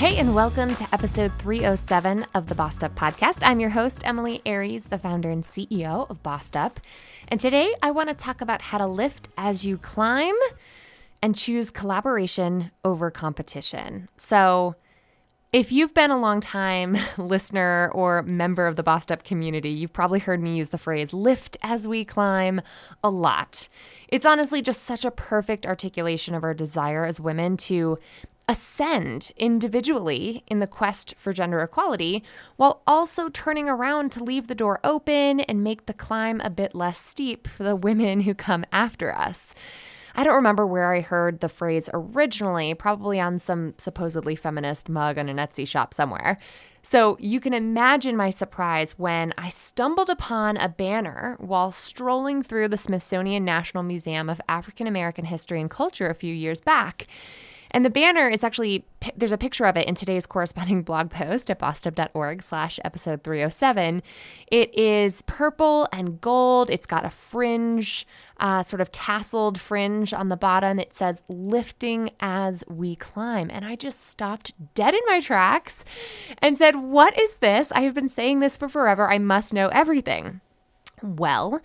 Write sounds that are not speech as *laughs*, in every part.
Hey, and welcome to episode 307 of the Bossed Up Podcast. I'm your host, Emilie Aries, the founder and CEO of Bossed Up. And today I want to talk about how to lift as you climb and choose collaboration over competition. So, if you've been a long time *laughs* listener or member of the Bossed Up community, you've probably heard me use the phrase lift as we climb a lot. It's honestly just such a perfect articulation of our desire as women to ascend individually in the quest for gender equality while also turning around to leave the door open and make the climb a bit less steep for the women who come after us. I don't remember where I heard the phrase originally, probably on some supposedly feminist mug on an Etsy shop somewhere. So you can imagine my surprise when I stumbled upon a banner while strolling through the Smithsonian National Museum of African American History and Culture a few years back. And the banner is actually there's a picture of it in today's corresponding *laughs* blog post at bossedup.org slash episode 307. It is purple and gold. It's got a fringe, uh, sort of tasseled fringe on the bottom. It says lifting as we climb. And I just stopped dead in my tracks and said, What is this? I have been saying this for forever. I must know everything. Well,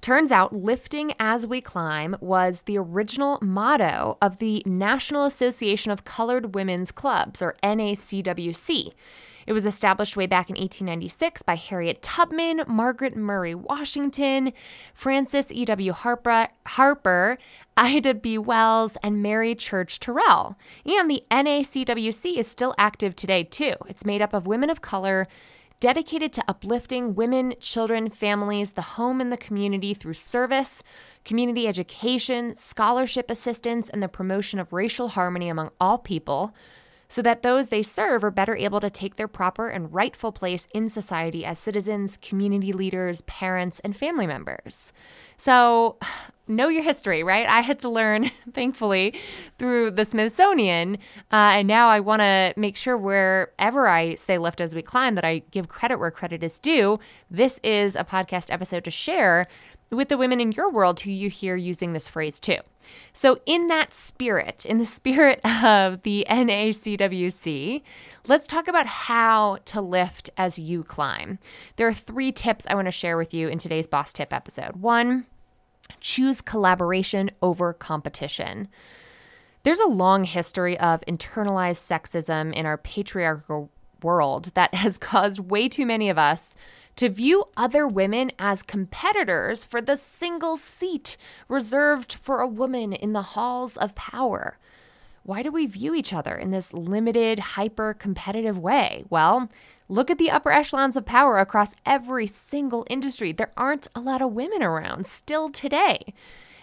Turns out, lifting as we climb was the original motto of the National Association of Colored Women's Clubs, or NACWC. It was established way back in 1896 by Harriet Tubman, Margaret Murray Washington, Frances E.W. Harper, Harper, Ida B. Wells, and Mary Church Terrell. And the NACWC is still active today, too. It's made up of women of color dedicated to uplifting women, children, families, the home, and the community through service, community education, scholarship assistance, and the promotion of racial harmony among all people, so that those they serve are better able to take their proper and rightful place in society as citizens, community leaders, parents, and family members. So, know your history, right? I had to learn, *laughs* thankfully, through the Smithsonian. Uh, and now I want to make sure wherever I say lift as we climb that I give credit where credit is due. This is a podcast episode to share with the women in your world who you hear using this phrase too. So, in that spirit, in the *laughs* spirit of the NACWC, let's talk about how to lift as you climb. There are three tips I want to share with you in today's Boss Tip episode. One, choose collaboration over competition. There's a long history of internalized sexism in our patriarchal world that *laughs* has caused way too many of us to view other women as competitors for the single seat reserved for a woman in the halls of power. Why do we view each other in this limited, hyper competitive way? Well, look at the upper echelons of power across every single industry. There aren't a lot of women around still today.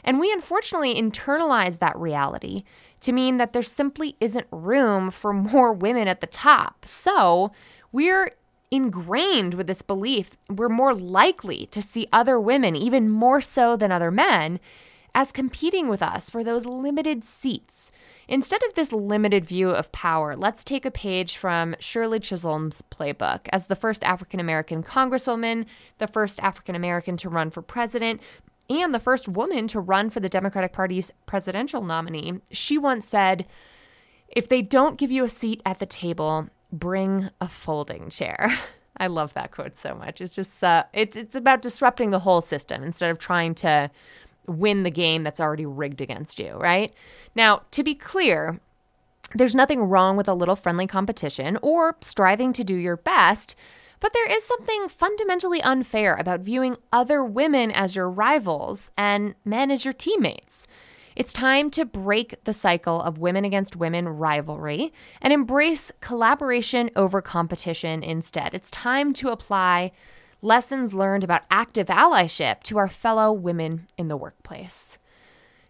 And we unfortunately internalize that reality to mean that there simply isn't room for more women at the top. So we're ingrained with this belief, we're more likely to see other women, even more so than other men, as competing with us for those limited seats. Instead of this limited view of power, let's take a page from Shirley Chisholm's playbook. As the first African American congresswoman, the first African American to run for president, and the first woman to run for the Democratic Party's presidential nominee, she once said, If they don't give you a seat at the table, bring a folding chair. *laughs* I love that quote so much. It's just uh, it's it's about disrupting the whole system instead of trying to win the game that's already rigged against you, right? Now, to be clear, there's nothing wrong with a little friendly competition or striving to do your best, but there is something fundamentally unfair about viewing other women as your rivals and men as your teammates. It's time to break the cycle of women against women rivalry and embrace collaboration over competition instead. It's time to apply lessons learned about active allyship to our fellow women in the workplace.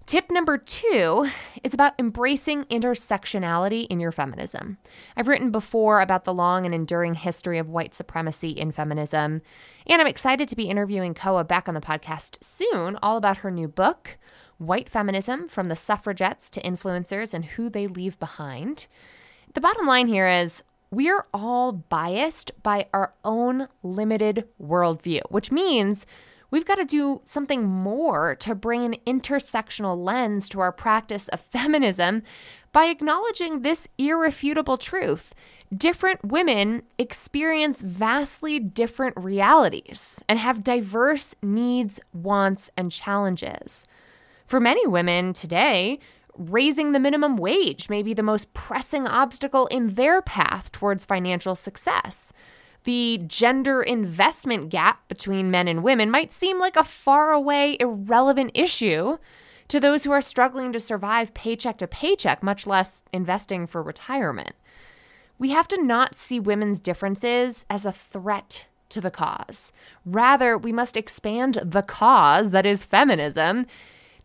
Tip number two is about embracing intersectionality in your feminism. I've written before about the long and enduring history of white supremacy in feminism, and I'm excited to be interviewing Koa Beck on the podcast soon, all about her new book, White Feminism From the Suffragettes to Influencers and Who They Leave Behind. The bottom line here is we're all biased by our own limited worldview, which means we've got to do something more to bring an intersectional lens to our practice of *laughs* feminism by acknowledging this irrefutable truth. Different women experience vastly different realities and have diverse needs, wants, and challenges. For many women today, raising the minimum wage may be the most pressing obstacle in their path towards financial success. The gender investment gap between men and women might seem like a faraway, irrelevant issue to those who are struggling to survive paycheck to paycheck, much less investing for retirement. We have to not see women's differences as a threat to the cause. Rather, we must expand the cause that is feminism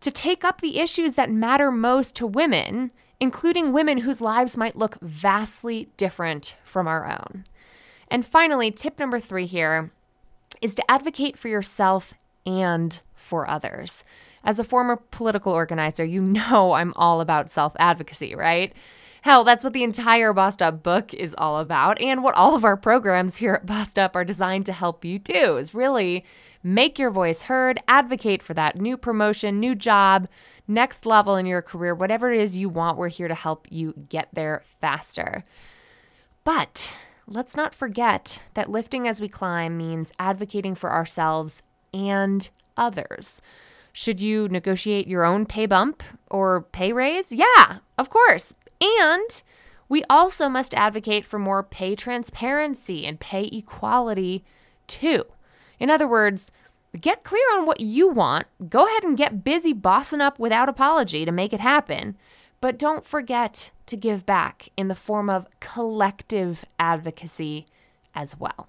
to take up the issues that matter most to women, including women whose lives might look vastly different from our own. And finally, tip number three here is to advocate for yourself and for others. As a former political organizer, you *laughs* know I'm all about self advocacy, right? Hell, that's what the entire Bossed Up book is all about, and what all of our programs here at Bossed Up are designed to help you do is really make your voice heard, advocate for that new promotion, new job, next level in your career, whatever it is you want, we're here to help you get there faster. But let's not forget that lifting as we climb means advocating for ourselves and others. Should you negotiate your own pay bump or pay raise? Yeah, of course. And we also must advocate for more pay transparency and pay equality, too. In other words, get clear on what you want, go ahead and get busy bossing up without apology to make it happen. But don't forget to give back in the form of collective advocacy as well.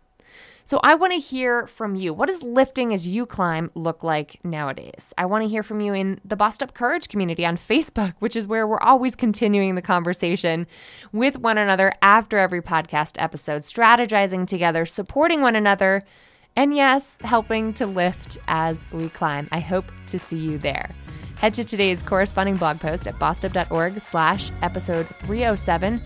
So I want to hear from you. What does lifting as you climb look like nowadays? I want to hear from you in the Bossed Up Courage community on Facebook, which is where we're always continuing the conversation with one another after every podcast episode, strategizing together, supporting one another, and yes, helping to lift as we climb. I hope to see you there. Head to today's corresponding blog post at bossedup.org slash episode 307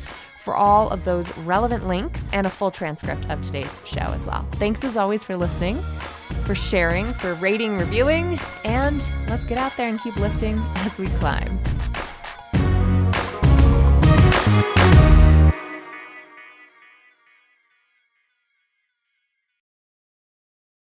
for all of those relevant links and a full transcript of today's show as well. Thanks as always for listening, for sharing, for rating, reviewing, and let's get out there and keep lifting as we climb.